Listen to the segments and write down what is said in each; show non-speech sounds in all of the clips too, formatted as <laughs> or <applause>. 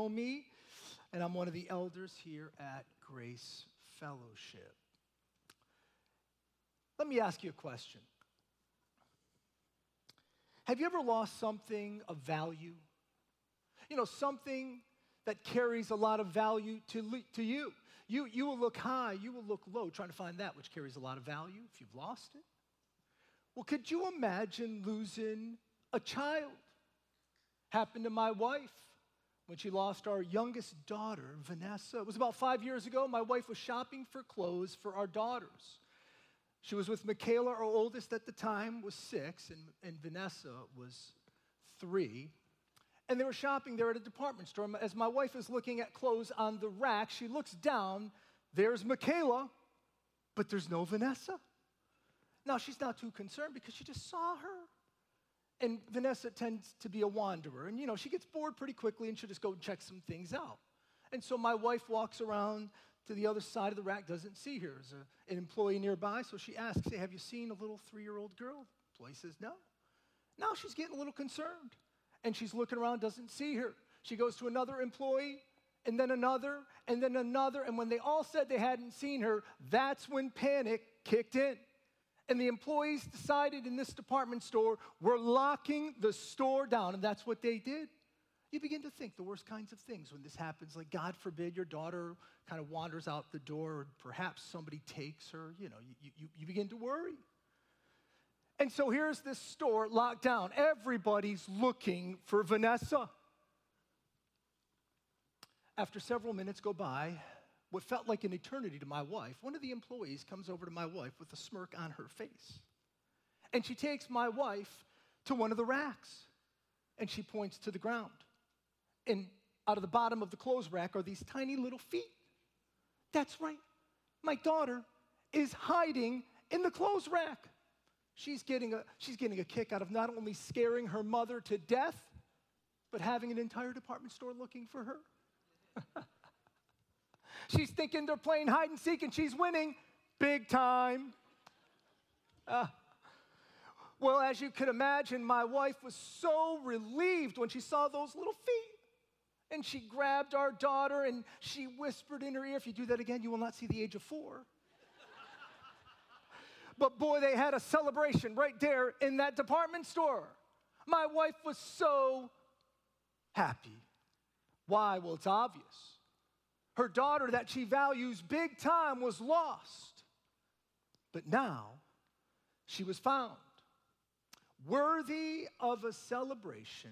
know me, and I'm one of the elders here at Grace Fellowship. Let me ask you a question. Have you ever lost something of value? You know, something that carries a lot of value to, to you. you. You will look high, you will look low, trying to find that which carries a lot of value if you've lost it. Well, could you imagine losing a child? Happened to my wife when she lost our youngest daughter, Vanessa. It was about five years ago. My wife was shopping for clothes for our daughters. She was with Michaela, our oldest at the time, was six, and, and Vanessa was three. And they were shopping there at a department store. As my wife is looking at clothes on the rack, she looks down. There's Michaela, but there's no Vanessa. Now, she's not too concerned because she just saw her. And Vanessa tends to be a wanderer. And, you know, she gets bored pretty quickly and she'll just go check some things out. And so my wife walks around to the other side of the rack, doesn't see her. There's a, an employee nearby, so she asks, Hey, have you seen a little three year old girl? The employee says, No. Now she's getting a little concerned. And she's looking around, doesn't see her. She goes to another employee, and then another, and then another. And when they all said they hadn't seen her, that's when panic kicked in. And the employees decided in this department store, we're locking the store down. And that's what they did. You begin to think the worst kinds of things when this happens. Like, God forbid, your daughter kind of wanders out the door, or perhaps somebody takes her. You know, you, you, you begin to worry. And so here's this store locked down. Everybody's looking for Vanessa. After several minutes go by, what felt like an eternity to my wife, one of the employees comes over to my wife with a smirk on her face. And she takes my wife to one of the racks and she points to the ground. And out of the bottom of the clothes rack are these tiny little feet. That's right. My daughter is hiding in the clothes rack. She's getting a, she's getting a kick out of not only scaring her mother to death, but having an entire department store looking for her. <laughs> She's thinking they're playing hide and seek and she's winning big time. Uh, well, as you can imagine, my wife was so relieved when she saw those little feet. And she grabbed our daughter and she whispered in her ear, If you do that again, you will not see the age of four. but boy, they had a celebration right there in that department store. My wife was so happy. Why? Well, it's obvious her daughter that she values big time was lost. But now she was found, worthy of a celebration.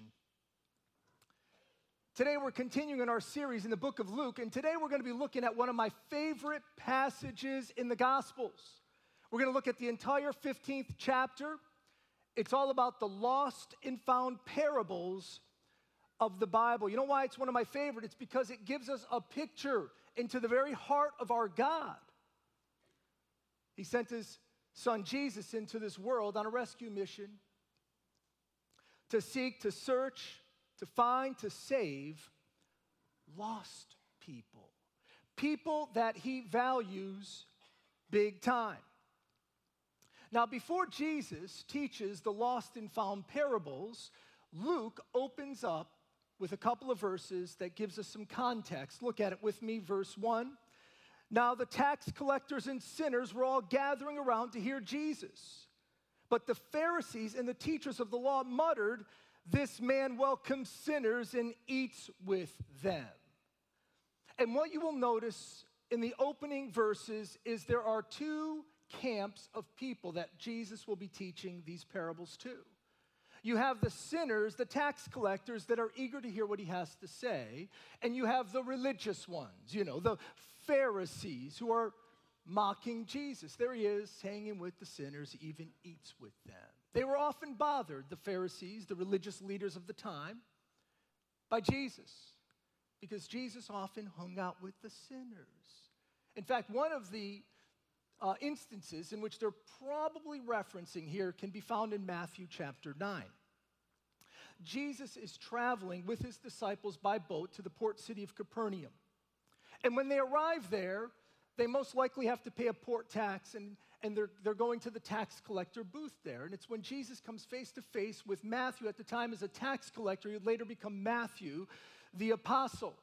Today we're continuing in our series in the book of Luke, and today we're going to be looking at one of my favorite passages in the Gospels. We're going to look at the entire 15th chapter. It's all about the lost and found parables of the Bible. You know why it's one of my favorite? It's because it gives us a picture into the very heart of our God. He sent his son Jesus into this world on a rescue mission to seek, to search, to find, to save lost people. People that he values big time. Now, before Jesus teaches the lost and found parables, Luke opens up with a couple of verses that gives us some context. Look at it with me, verse 1. Now the tax collectors and sinners were all gathering around to hear Jesus. But the Pharisees and the teachers of the law muttered, This man welcomes sinners and eats with them. And what you will notice in the opening verses is there are two camps of people that Jesus will be teaching these parables to. You have the sinners, the tax collectors that are eager to hear what he has to say. And you have the religious ones, you know, the Pharisees who are mocking Jesus. There he is, hanging with the sinners, even eats with them. They were often bothered, the Pharisees, the religious leaders of the time, by Jesus, because Jesus often hung out with the sinners. In fact, one of the uh, instances in which they're probably referencing here can be found in Matthew chapter 9. Jesus is traveling with his disciples by boat to the port city of Capernaum. And when they arrive there, they most likely have to pay a port tax, and, and they're, they're going to the tax collector booth there. And it's when Jesus comes face to face with Matthew, at the time as a tax collector, would later become Matthew, the apostle.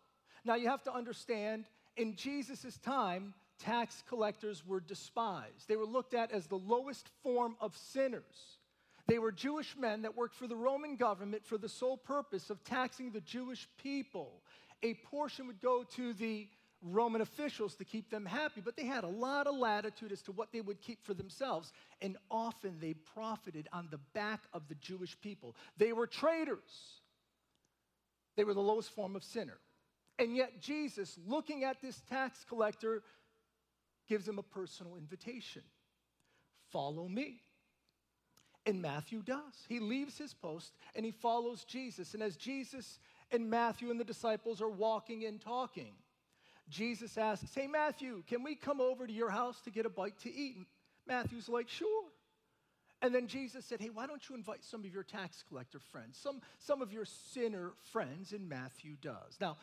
Now, you have to understand, in Jesus' time, tax collectors were despised. They were looked at as the lowest form of sinners. They were Jewish men that worked for the Roman government for the sole purpose of taxing the Jewish people. A portion would go to the Roman officials to keep them happy, but they had a lot of latitude as to what they would keep for themselves, and often they profited on the back of the Jewish people. They were traitors, they were the lowest form of sinner. And yet, Jesus, looking at this tax collector, gives him a personal invitation follow me. And Matthew does. He leaves his post and he follows Jesus. And as Jesus and Matthew and the disciples are walking and talking, Jesus asks, Hey, Matthew, can we come over to your house to get a bite to eat? And Matthew's like, Sure. And then Jesus said, Hey, why don't you invite some of your tax collector friends, some, some of your sinner friends? And Matthew does. Now,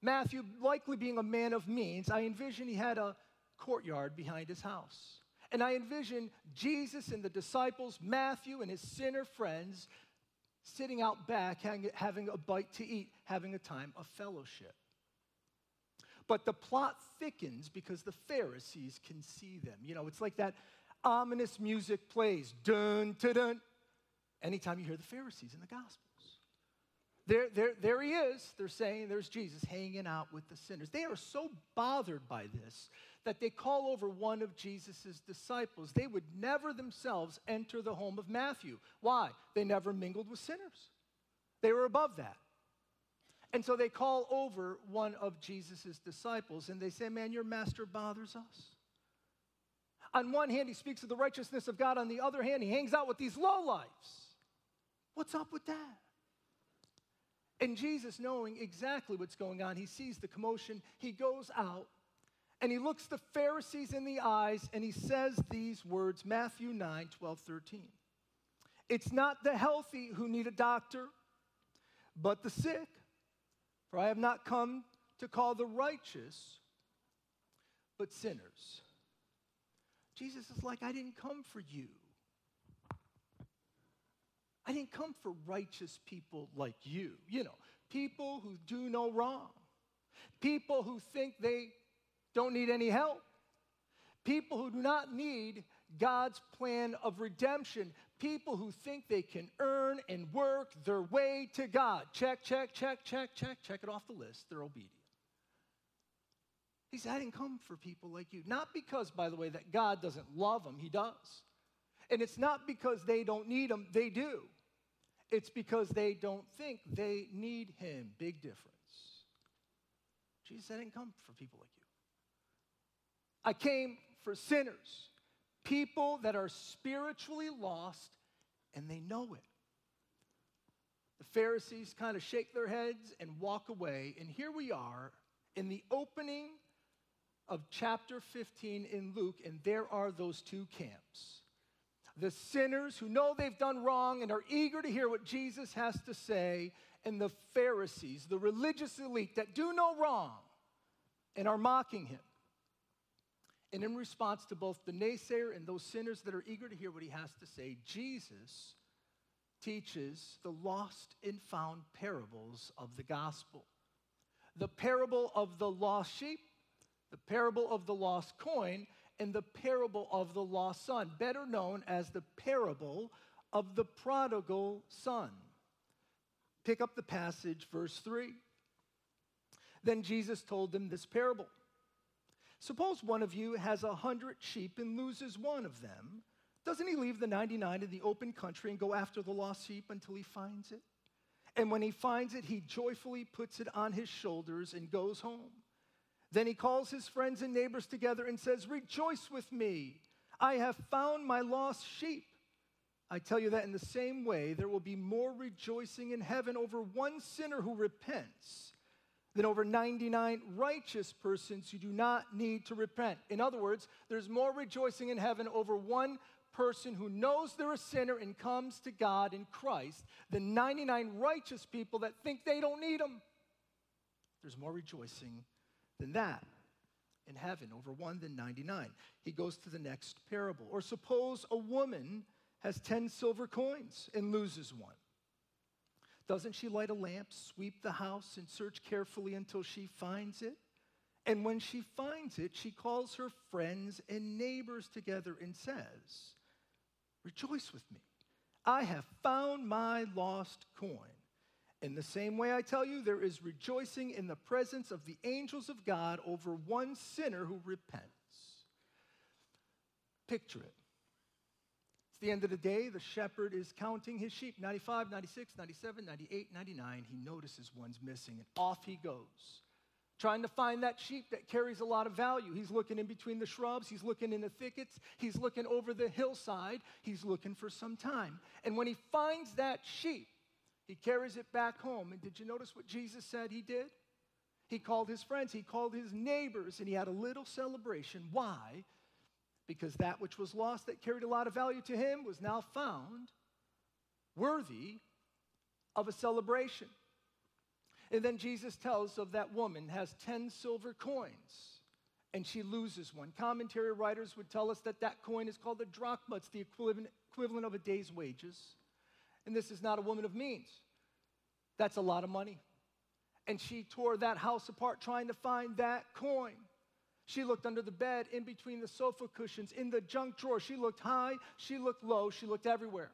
Matthew, likely being a man of means, I envision he had a courtyard behind his house. And I envision Jesus and the disciples, Matthew and his sinner friends, sitting out back, having a bite to eat, having a time of fellowship. But the plot thickens because the Pharisees can see them. You know, it's like that ominous music plays, dun, dun, dun, anytime you hear the Pharisees in the Gospels. There, there, there he is, they're saying there's Jesus hanging out with the sinners. They are so bothered by this that they call over one of Jesus' disciples. They would never themselves enter the home of Matthew. Why? They never mingled with sinners, they were above that. And so they call over one of Jesus' disciples and they say, Man, your master bothers us. On one hand, he speaks of the righteousness of God. On the other hand, he hangs out with these lowlifes. What's up with that? And Jesus, knowing exactly what's going on, he sees the commotion. He goes out and he looks the Pharisees in the eyes and he says these words Matthew 9, 12, 13. It's not the healthy who need a doctor, but the sick. For I have not come to call the righteous, but sinners. Jesus is like, I didn't come for you. I didn't come for righteous people like you. You know, people who do no wrong, people who think they don't need any help, people who do not need God's plan of redemption, people who think they can earn and work their way to God. Check, check, check, check, check, check it off the list. They're obedient. He said, I didn't come for people like you. Not because, by the way, that God doesn't love them, He does. And it's not because they don't need Him, they do. It's because they don't think they need Him. Big difference. Jesus I didn't come for people like you. I came for sinners, people that are spiritually lost and they know it. The Pharisees kind of shake their heads and walk away, and here we are in the opening of chapter 15 in Luke, and there are those two camps. The sinners who know they've done wrong and are eager to hear what Jesus has to say, and the Pharisees, the religious elite that do no wrong and are mocking him. And in response to both the naysayer and those sinners that are eager to hear what he has to say, Jesus teaches the lost and found parables of the gospel. The parable of the lost sheep, the parable of the lost coin, and the parable of the lost son, better known as the parable of the prodigal son. Pick up the passage, verse 3. Then Jesus told them this parable. Suppose one of you has a hundred sheep and loses one of them. Doesn't he leave the 99 in the open country and go after the lost sheep until he finds it? And when he finds it, he joyfully puts it on his shoulders and goes home. Then he calls his friends and neighbors together and says, Rejoice with me. I have found my lost sheep. I tell you that in the same way, there will be more rejoicing in heaven over one sinner who repents than over 99 righteous persons who do not need to repent. In other words, there's more rejoicing in heaven over one person who knows they're a sinner and comes to God in Christ than 99 righteous people that think they don't need him. There's more rejoicing than that in heaven over one than 99. He goes to the next parable. Or suppose a woman has 10 silver coins and loses one. Doesn't she light a lamp, sweep the house, and search carefully until she finds it? And when she finds it, she calls her friends and neighbors together and says, Rejoice with me. I have found my lost coin. In the same way, I tell you, there is rejoicing in the presence of the angels of God over one sinner who repents. Picture it. It's the end of the day. The shepherd is counting his sheep 95, 96, 97, 98, 99. He notices one's missing, and off he goes trying to find that sheep that carries a lot of value. He's looking in between the shrubs, he's looking in the thickets, he's looking over the hillside, he's looking for some time. And when he finds that sheep, he carries it back home. And did you notice what Jesus said he did? He called his friends, he called his neighbors, and he had a little celebration. Why? Because that which was lost that carried a lot of value to him was now found worthy of a celebration. And then Jesus tells of that woman has 10 silver coins and she loses one. Commentary writers would tell us that that coin is called a drachma. It's the equivalent, equivalent of a day's wages. And this is not a woman of means. That's a lot of money. And she tore that house apart trying to find that coin. She looked under the bed, in between the sofa cushions, in the junk drawer. She looked high, she looked low, she looked everywhere.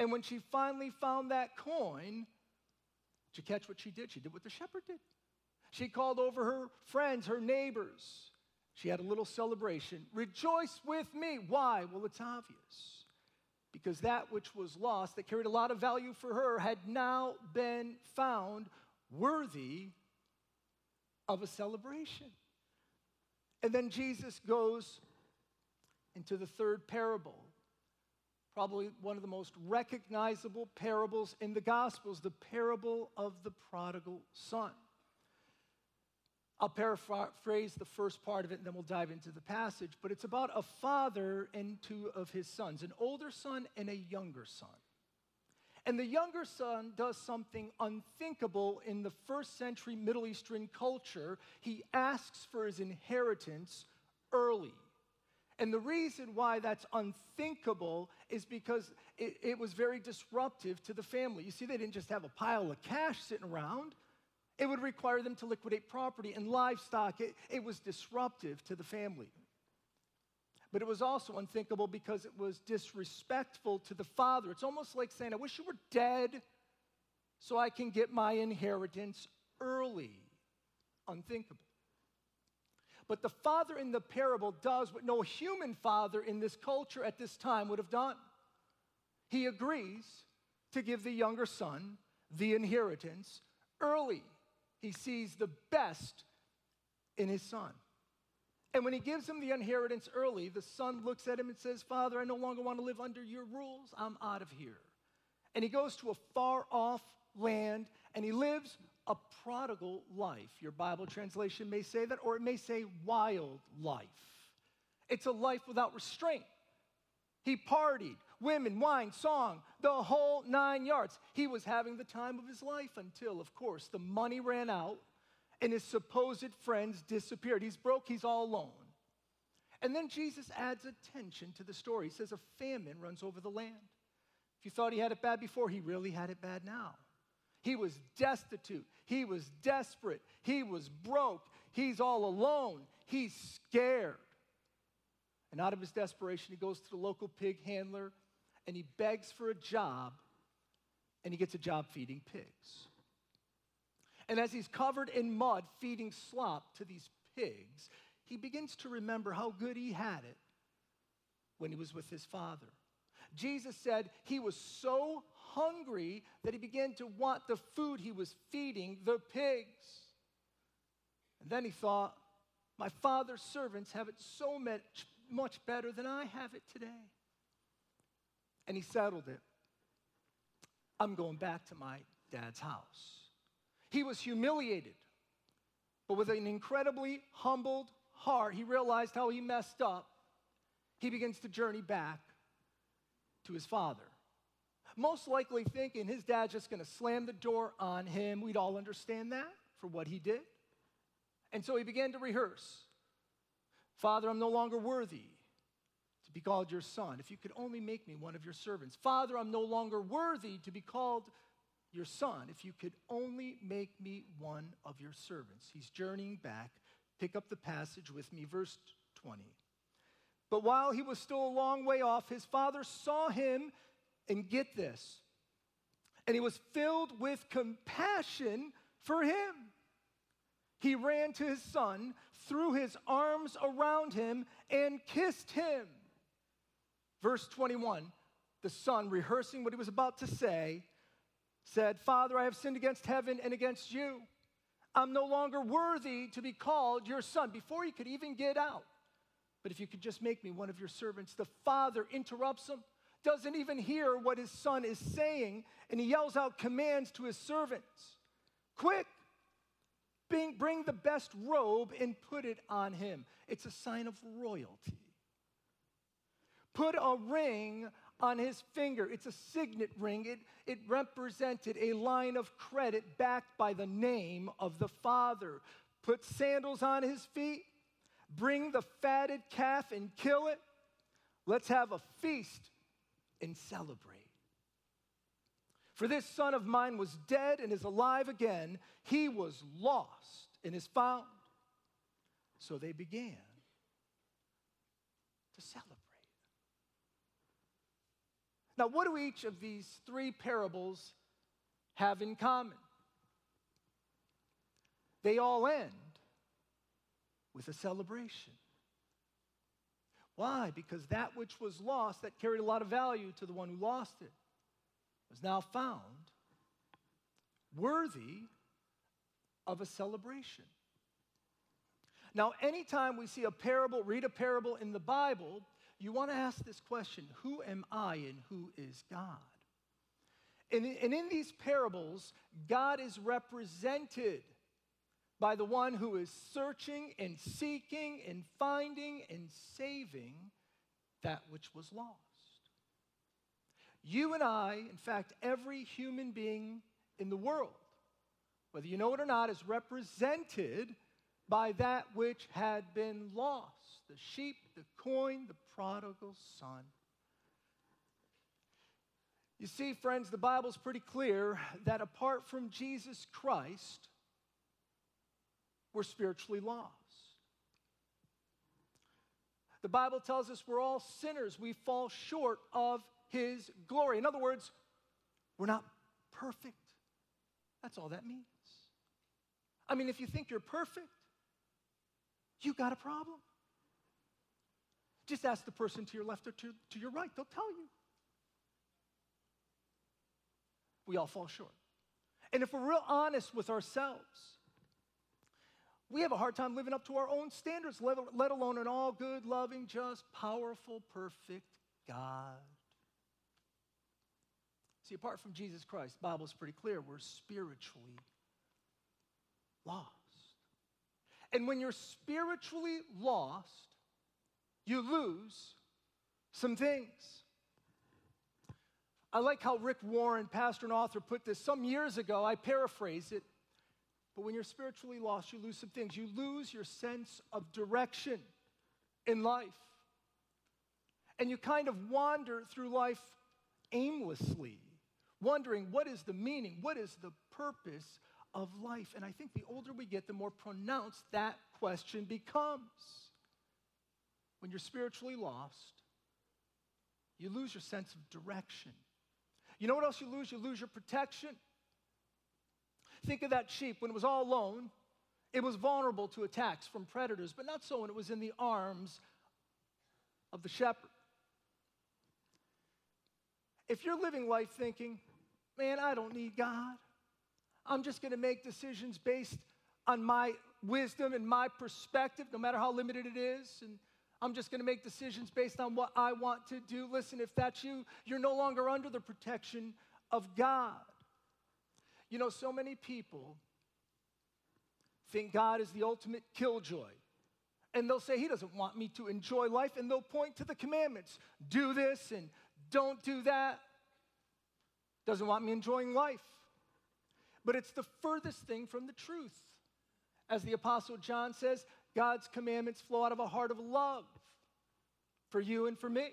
And when she finally found that coin, did you catch what she did? She did what the shepherd did. She called over her friends, her neighbors. She had a little celebration. Rejoice with me. Why? Well, it's obvious. Because that which was lost, that carried a lot of value for her, had now been found worthy of a celebration. And then Jesus goes into the third parable probably one of the most recognizable parables in the Gospels, the parable of the prodigal son. I'll paraphrase the first part of it and then we'll dive into the passage, but it's about a father and two of his sons, an older son and a younger son. And the younger son does something unthinkable in the first century Middle Eastern culture. He asks for his inheritance early. And the reason why that's unthinkable is because it, it, was very disruptive to the family. You see, they didn't just have a pile of cash sitting around, it would require them to liquidate property and livestock. It, it was disruptive to the family. But it was also unthinkable because it was disrespectful to the father. It's almost like saying, I wish you were dead so I can get my inheritance early. Unthinkable. But the father in the parable does what no human father in this culture at this time would have done. He agrees to give the younger son the inheritance early. He sees the best in his son. And when he gives him the inheritance early, the son looks at him and says, Father, I no longer want to live under your rules. I'm out of here. And he goes to a far off land and he lives a prodigal life. Your Bible translation may say that, or it may say wild life. It's a life without restraint. He partied, women, wine, song, the whole nine yards. He was having the time of his life until, of course, the money ran out and his supposed friends disappeared. He's broke, he's all alone. And then Jesus adds attention to the story. He says, A famine runs over the land. If you thought he had it bad before, he really had it bad now. He was destitute. He was desperate. He was broke. He's all alone. He's scared. And out of his desperation, he goes to the local pig handler and he begs for a job and he gets a job feeding pigs. And as he's covered in mud feeding slop to these pigs, he begins to remember how good he had it when he was with his father. Jesus said he was so hungry that he began to want the food he was feeding the pigs. And then he thought, my father's servants have it so much, much better than I have it today. And he settled it. I'm going back to my dad's house. He was humiliated, but with an incredibly humbled heart, he realized how he messed up. He begins to journey back to his father most likely thinking his dad's just to slam the door on him. We'd all understand that for what he did. And so he began to rehearse Father, I'm no longer worthy to be called your son. If you could only make me one of your servants. Father, I'm no longer worthy to be called your son if you could only make me one of your servants. He's journeying back. Pick up the passage with me, verse 20. But while he was still a long way off, his father saw him, and get this, and he was filled with compassion for him. He ran to his son, threw his arms around him, and kissed him. Verse 21 the son, rehearsing what he was about to say, said, Father, I have sinned against heaven and against you. I'm no longer worthy to be called your son. Before he could even get out, but if you could just make me one of your servants, the father interrupts him, doesn't even hear what his son is saying, and he yells out commands to his servants Quick, bring, bring the best robe and put it on him. It's a sign of royalty. Put a ring on his finger. It's a signet ring. It, it represented a line of credit backed by the name of the Father. Put sandals on his feet. Bring the fatted calf and kill it. Let's have a feast and celebrate. For this son of mine was dead and is alive again. He was lost and is found. So they began to celebrate. Now, what do each of these three parables have in common? They all end with a celebration. Why? Because that which was lost, that carried a lot of value to the one who lost it, was now found worthy of a celebration. Now, anytime we see a parable, read a parable in the Bible, you want to ask this question Who am I and who is God? And, and in these parables, God is represented by the one who is searching and seeking and finding and saving that which was lost. You and I, in fact, every human being in the world, whether you know it or not, is represented by that which had been lost the sheep, the coin, the prodigal son. You see, friends, the Bible's pretty clear that apart from Jesus Christ, we're spiritually lost. The Bible tells us we're all sinners. We fall short of His glory. In other words, we're not perfect. That's all that means. I mean, if you think you're perfect, you got a problem. Just ask the person to your left or to, to your right, they'll tell you. We all fall short. And if we're real honest with ourselves, we have a hard time living up to our own standards, let, alone an all good, loving, just, powerful, perfect God. See, apart from Jesus Christ, the Bible's pretty clear, we're spiritually lost. And when you're spiritually lost, you lose some things. I like how Rick Warren, pastor and author, put this some years ago. I paraphrase it. But when you're spiritually lost, you lose some things. You lose your sense of direction in life. And you kind of wander through life aimlessly, wondering what is the meaning, what is the purpose of life. And I think the older we get, the more pronounced that question becomes when you're spiritually lost, you lose your sense of direction. You know what else you lose? You lose your protection. Think of that sheep when it was all alone. It was vulnerable to attacks from predators, but not so when it was in the arms of the shepherd. If you're living life thinking, man, I don't need God, I'm just going to make decisions based on my wisdom and my perspective, no matter how limited it is, and I'm just going to make decisions based on what I want to do. Listen, if that's you, you're no longer under the protection of God. You know, so many people think God is the ultimate killjoy. And they'll say, He doesn't want me to enjoy life. And they'll point to the commandments do this and don't do that. Doesn't want me enjoying life. But it's the furthest thing from the truth. As the Apostle John says, God's commandments flow out of a heart of love for you and for me.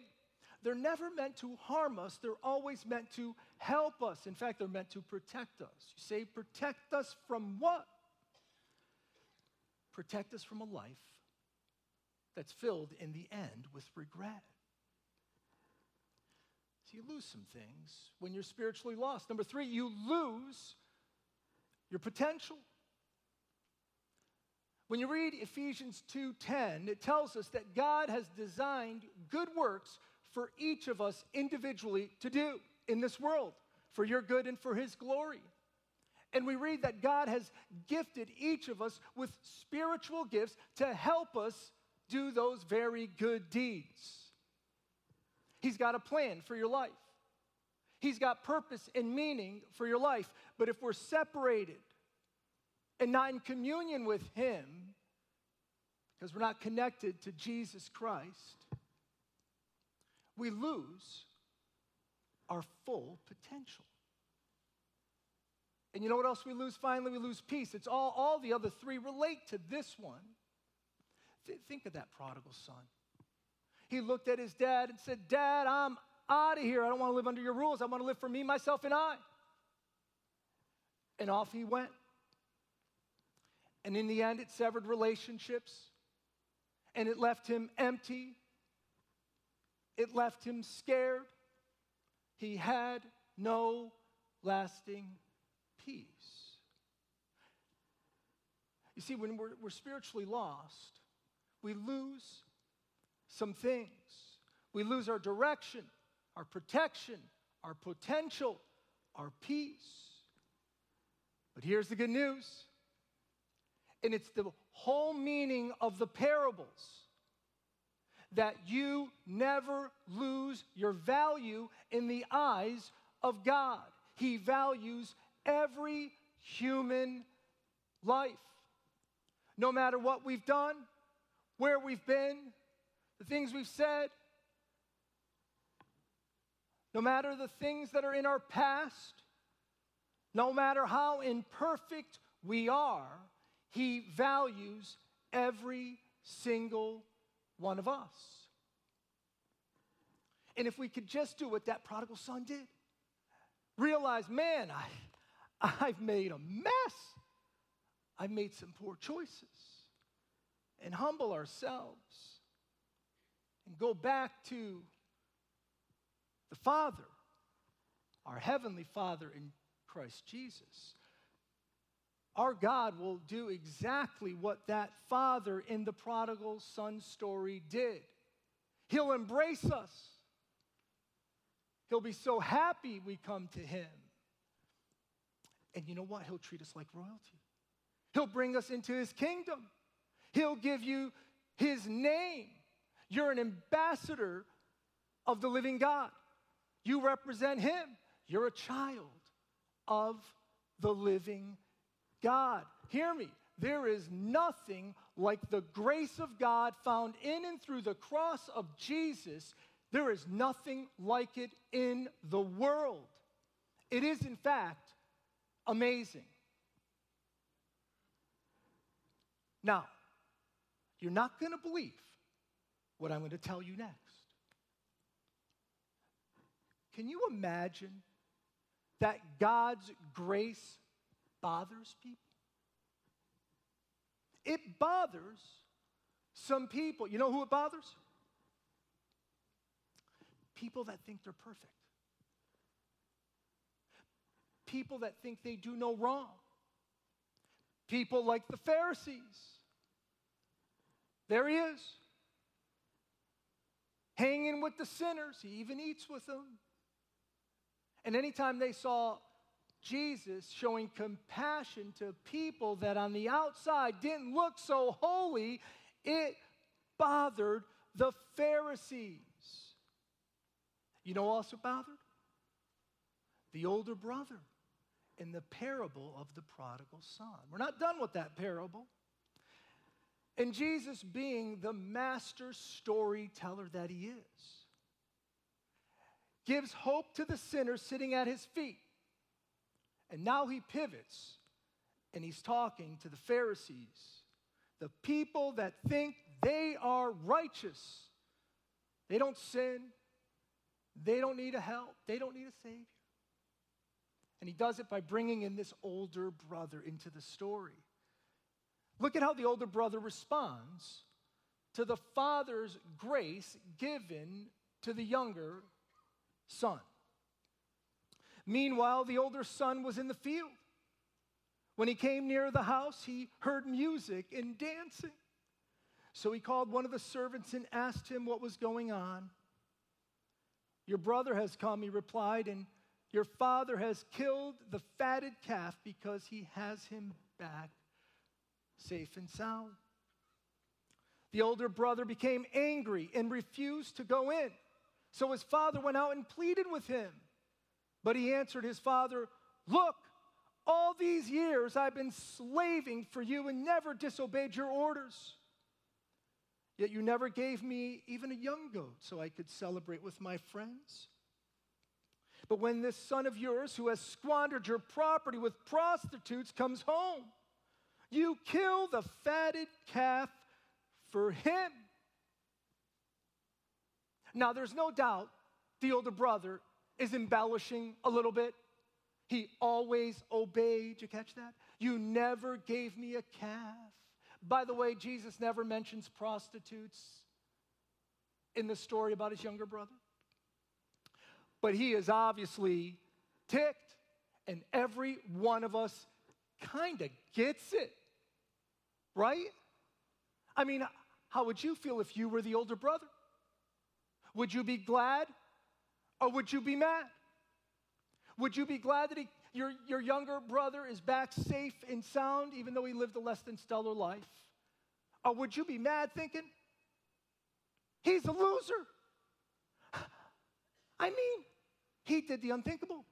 they're never meant to harm us, they're always meant to help us. In fact, they're meant to protect us. You say, protect us from what? Protect us from a life that's filled in the end with regret. So you lose some things when you're spiritually lost. Number three, you lose your potential. When you read Ephesians 2:10, it tells us that God has designed good works for each of us individually to do in this world for your good and for his glory. And we read that God has gifted each of us with spiritual gifts to help us do those very good deeds. He's got a plan for your life. He's got purpose and meaning for your life. But if we're separated and not in communion with Him, because we're not connected to Jesus Christ, we lose our full potential. And you know what else we lose finally? We lose peace. It's all, all the other three relate to this one. Th- think of that prodigal son. He looked at his dad and said, Dad, I'm out of here. I don't want to live under your rules. I want to live for me, myself, and I. And off he went. And in the end, it severed relationships and it left him empty. It left him scared. He had no lasting peace. You see, when we're, we're spiritually lost, we lose some things. We lose our direction, our protection, our potential, our peace. But here's the good news and it's the whole meaning of the parables that you never lose your value in the eyes of God. He values every human life. No matter what we've done, where we've been, the things we've said, no matter the things that are in our past, no matter how imperfect we are, he values every single one of us. And if we could just do what that prodigal son did, realize, man, I, I've made a mess. I've made some poor choices. And humble ourselves and go back to the Father, our Heavenly Father in Christ Jesus our God will do exactly what that father in the prodigal son story did. He'll embrace us. He'll be so happy we come to him. And you know what? He'll treat us like royalty. He'll bring us into his kingdom. He'll give you his name. You're an ambassador of the living God. You represent him. You're a child of the living God. Hear me. There is nothing like the grace of God found in and through the cross of Jesus. There is nothing like it in the world. It is, in fact, amazing. Now, you're not going to believe what I'm going to tell you next. Can you imagine that God's grace bothers people. It bothers some people. You know who it bothers? People that think they're perfect. People that think they do no wrong. People like the Pharisees. There he is, hanging with the sinners. He even eats with them. And anytime they saw Jesus showing compassion to people that on the outside didn't look so holy, it bothered the Pharisees. You know also bothered? The older brother in the parable of the prodigal son. We're not done with that parable. And Jesus, being the master storyteller that he is, gives hope to the sinner sitting at his feet. And now he pivots and he's talking to the Pharisees, the people that think they are righteous. They don't sin, They don't need a help, they don't need a Savior. And he does it by bringing in this older brother into the story. Look at how the older brother responds to the father's grace given to the younger son. Meanwhile, the older son was in the field. When he came near the house, he heard music and dancing. So he called one of the servants and asked him what was going on. Your brother has come, he replied, and your father has killed the fatted calf because he has him back safe and sound. The older brother became angry and refused to go in. So his father went out and pleaded with him. But he answered his father, Look, all these years I've been slaving for you and never disobeyed your orders. Yet you never gave me even a young goat so I could celebrate with my friends. But when this son of yours, who has squandered your property with prostitutes, comes home, you kill the fatted calf for him. Now, there's no doubt the older brother is embellishing a little bit. He always obeyed. You catch that? You never gave me a calf. By the way, Jesus never mentions prostitutes in the story about his younger brother. But he is obviously ticked, and every one of us kind of gets it, right? I mean, how would you feel if you were the older brother? Would you be glad or would you be mad? Would you be glad that he, your, your younger brother is back safe and sound, even though he lived a less than stellar life? Or would you be mad thinking, he's a loser? I mean, he did the unthinkable.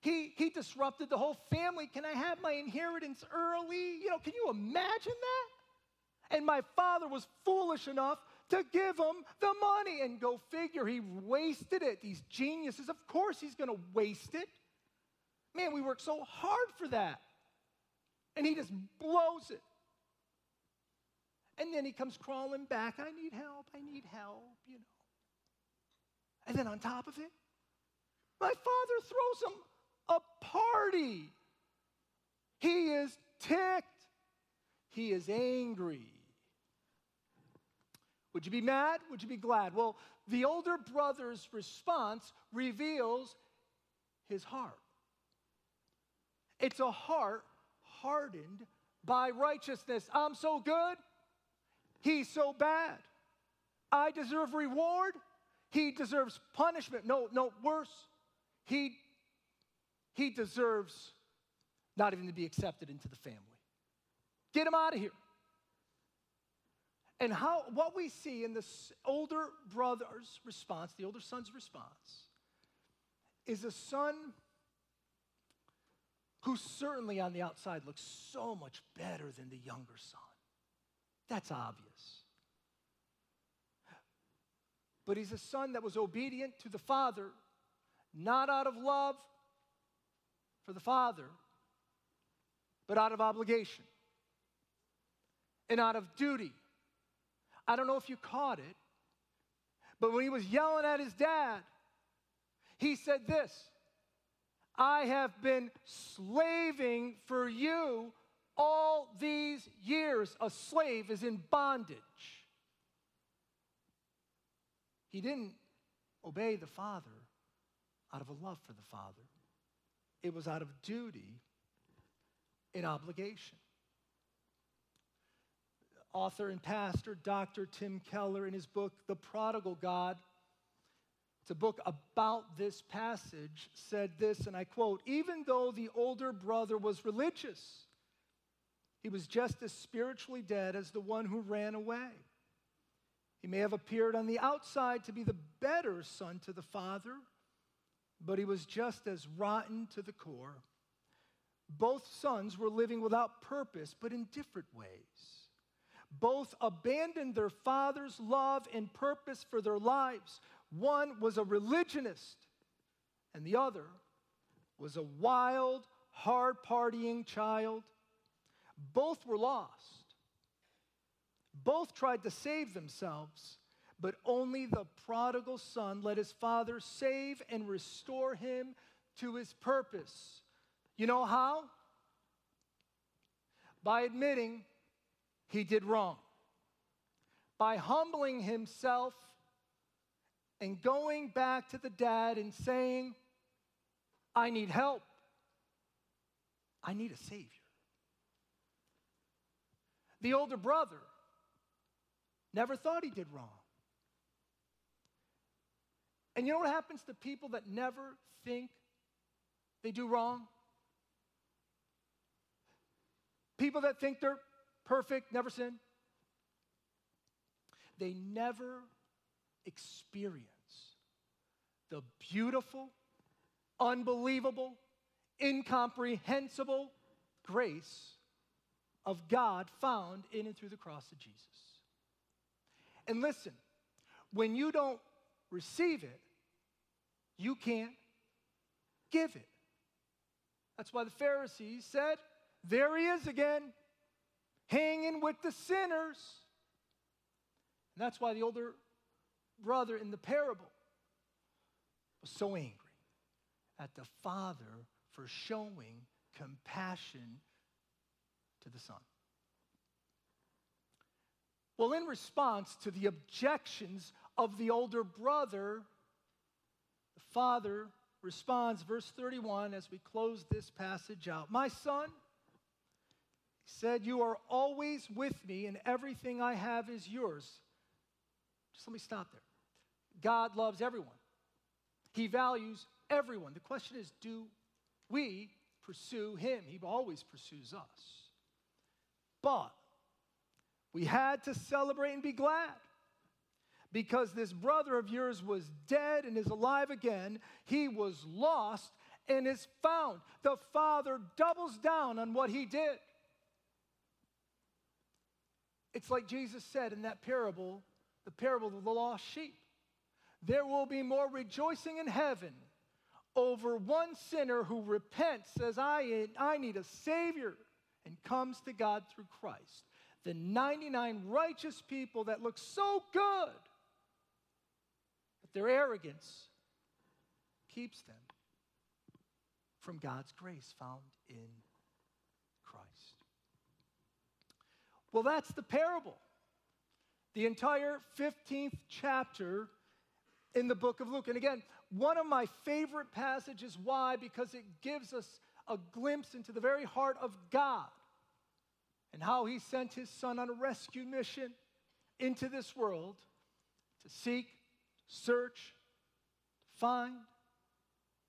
He, he disrupted the whole family. Can I have my inheritance early? You know, can you imagine that? And my father was foolish enough to give him the money. And go figure, he wasted it. These geniuses, of course, he's going to waste it. Man, we worked so hard for that. And he just blows it. And then he comes crawling back. I need help. I need help, you know. And then on top of it, my father throws him a party. He is ticked. He is angry. Would you be mad? Would you be glad? Well, the older brother's response reveals his heart. It's a heart hardened by righteousness. I'm so good, he's so bad. I deserve reward, he deserves punishment. No, no, worse. He he deserves not even to be accepted into the family. Get him out of here. And how what we see in this older brother's response, the older son's response, is a son who certainly on the outside looks so much better than the younger son. That's obvious. But he's a son that was obedient to the father, not out of love for the father, but out of obligation and out of duty. I don't know if you caught it, but when he was yelling at his dad, he said this I have been slaving for you all these years. A slave is in bondage. He didn't obey the father out of a love for the father, it was out of duty and obligation. Author and pastor Dr. Tim Keller, in his book, The Prodigal God, it's a book about this passage, said this, and I quote Even though the older brother was religious, he was just as spiritually dead as the one who ran away. He may have appeared on the outside to be the better son to the father, but he was just as rotten to the core. Both sons were living without purpose, but in different ways. Both abandoned their father's love and purpose for their lives. One was a religionist, and the other was a wild, hard partying child. Both were lost. Both tried to save themselves, but only the prodigal son let his father save and restore him to his purpose. You know how? By admitting he did wrong, by humbling himself and going back to the dad and saying, I need help. I need a Savior. The older brother never thought he did wrong. And you know what happens to people that never think they do wrong? People that think they're perfect, never sin. They never experience the beautiful, unbelievable, incomprehensible grace of God found in and through the cross of Jesus. And listen, when you don't receive it, you can't give it. That's why the Pharisees said, There he is again, hanging with the sinners. And that's why the older brother in the parable was so angry at the father for showing compassion to the son. Well, in response to the objections of the older brother, the father responds, verse 31, as we close this passage out My son, said, You are always with me, and everything I have is yours. Just let me stop there. God loves everyone, He values everyone. The question is, do we pursue Him? He always pursues us. But we had to celebrate and be glad because this brother of yours was dead and is alive again. He was lost and is found. The father doubles down on what he did. It's like Jesus said in that parable, the parable of the lost sheep. There will be more rejoicing in heaven over one sinner who repents, says, I, I need a Savior, and comes to God through Christ. The 99 righteous people that look so good, but their arrogance keeps them from God's grace found in Christ. Well, that's the parable. The entire 15th chapter in the book of Luke. And again, one of my favorite passages. Why? Because it gives us a glimpse into the very heart of God and how He sent His Son on a rescue mission into this world to seek, search, find,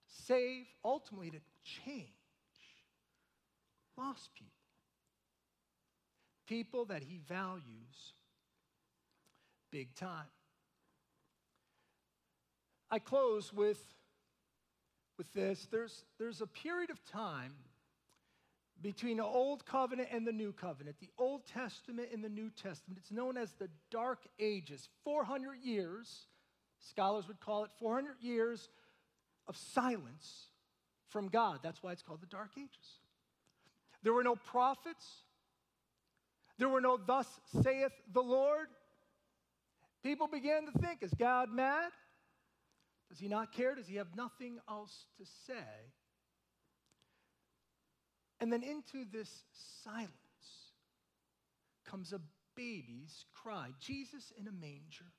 save, ultimately to change lost people. People that He values big time. I close with, with this. There's, there's a period of time between the Old Covenant and the New Covenant, the Old Testament and the New Testament. It's known as the Dark Ages. 400 years, scholars would call it 400 years of silence from God. That's why it's called the Dark Ages. There were no prophets, there were no, thus saith the Lord. People began to think, is God mad? Does he not care? Does he have nothing else to say? And then into this silence comes a baby's cry Jesus in a manger.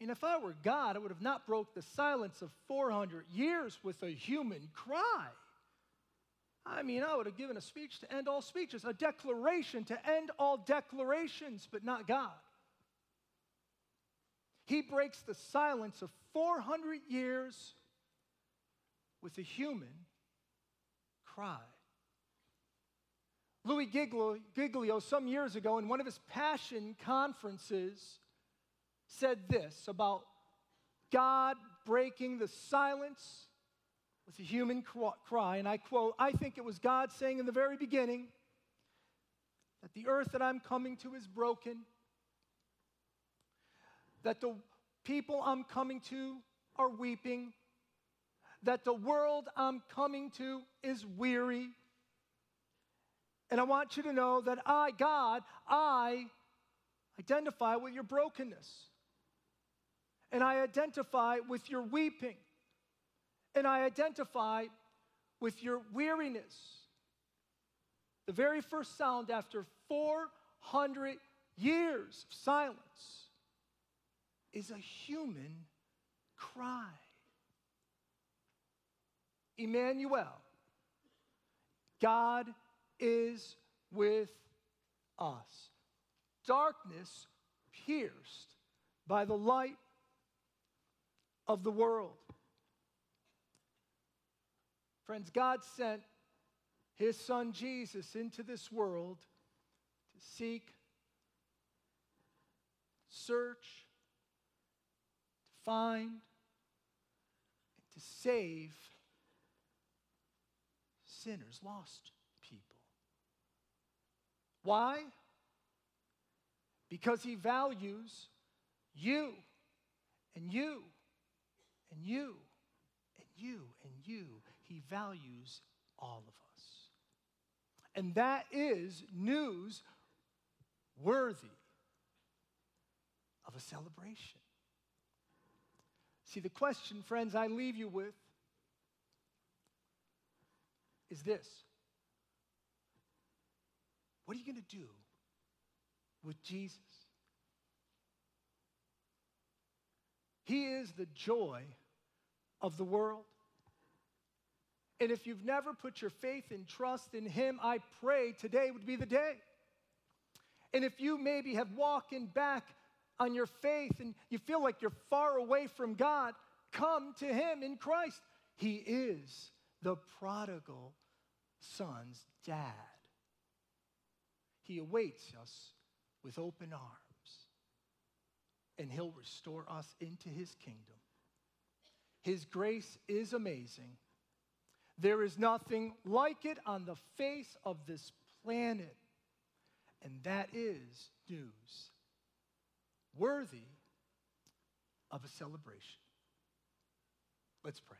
And if I were God, I would have not broke the silence of 400 years with a human cry. I mean, I would have given a speech to end all speeches, a declaration to end all declarations, but not God. He breaks the silence of 400 years with a human cry. Louis Giglio, some years ago, in one of his passion conferences, said this about God breaking the silence with a human cry. And I quote I think it was God saying in the very beginning that the earth that I'm coming to is broken that the people I'm coming to are weeping, that the world I'm coming to is weary. And I want you to know that I, God, I identify with your brokenness. And I identify with your weeping. And I identify with your weariness. The very first sound after 400 years of silence is a human cry. Emmanuel, God is with us. Darkness pierced by the light of the world. Friends, God sent his son Jesus into this world to seek, search, to find, and to save sinners, lost people. Why? Because he values you and you and you and you and you. He values all of us. And that is news worthy of a celebration. See, the question, friends, I leave you with is this What are you going to do with Jesus? He is the joy of the world. And if you've never put your faith and trust in Him, I pray today would be the day. And if you maybe have walking back on your faith and you feel like you're far away from God, come to Him in Christ. He is the prodigal son's dad. He awaits us with open arms, and He'll restore us into His kingdom. His grace is amazing. There is nothing like it on the face of this planet. And that is news worthy of a celebration. Let's pray.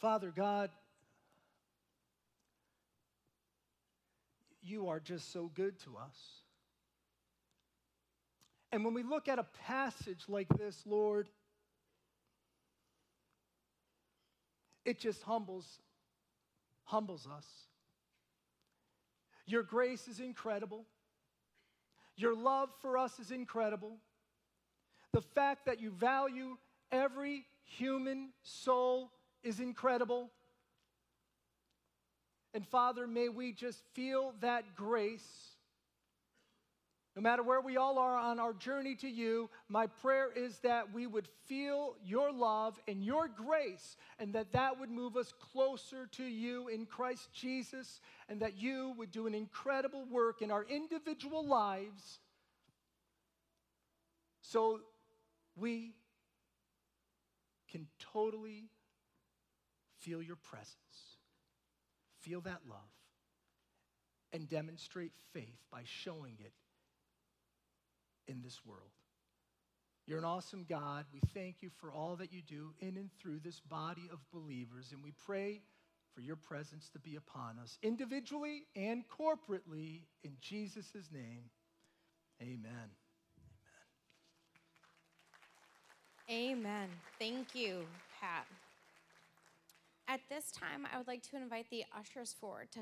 Father God, you are just so good to us. And when we look at a passage like this, Lord, it just humbles humbles us. Your grace is incredible. Your love for us is incredible. The fact that you value every human soul is incredible. And Father, may we just feel that grace. No matter where we all are on our journey to you, my prayer is that we would feel your love and your grace, and that that would move us closer to you in Christ Jesus, and that you would do an incredible work in our individual lives so we can totally feel your presence, feel that love, and demonstrate faith by showing it in this world. You're an awesome God. We thank you for all that you do in and through this body of believers, and we pray for your presence to be upon us individually and corporately in Jesus' name. Amen. Amen. Thank you, Pat. At this time, I would like to invite the ushers forward to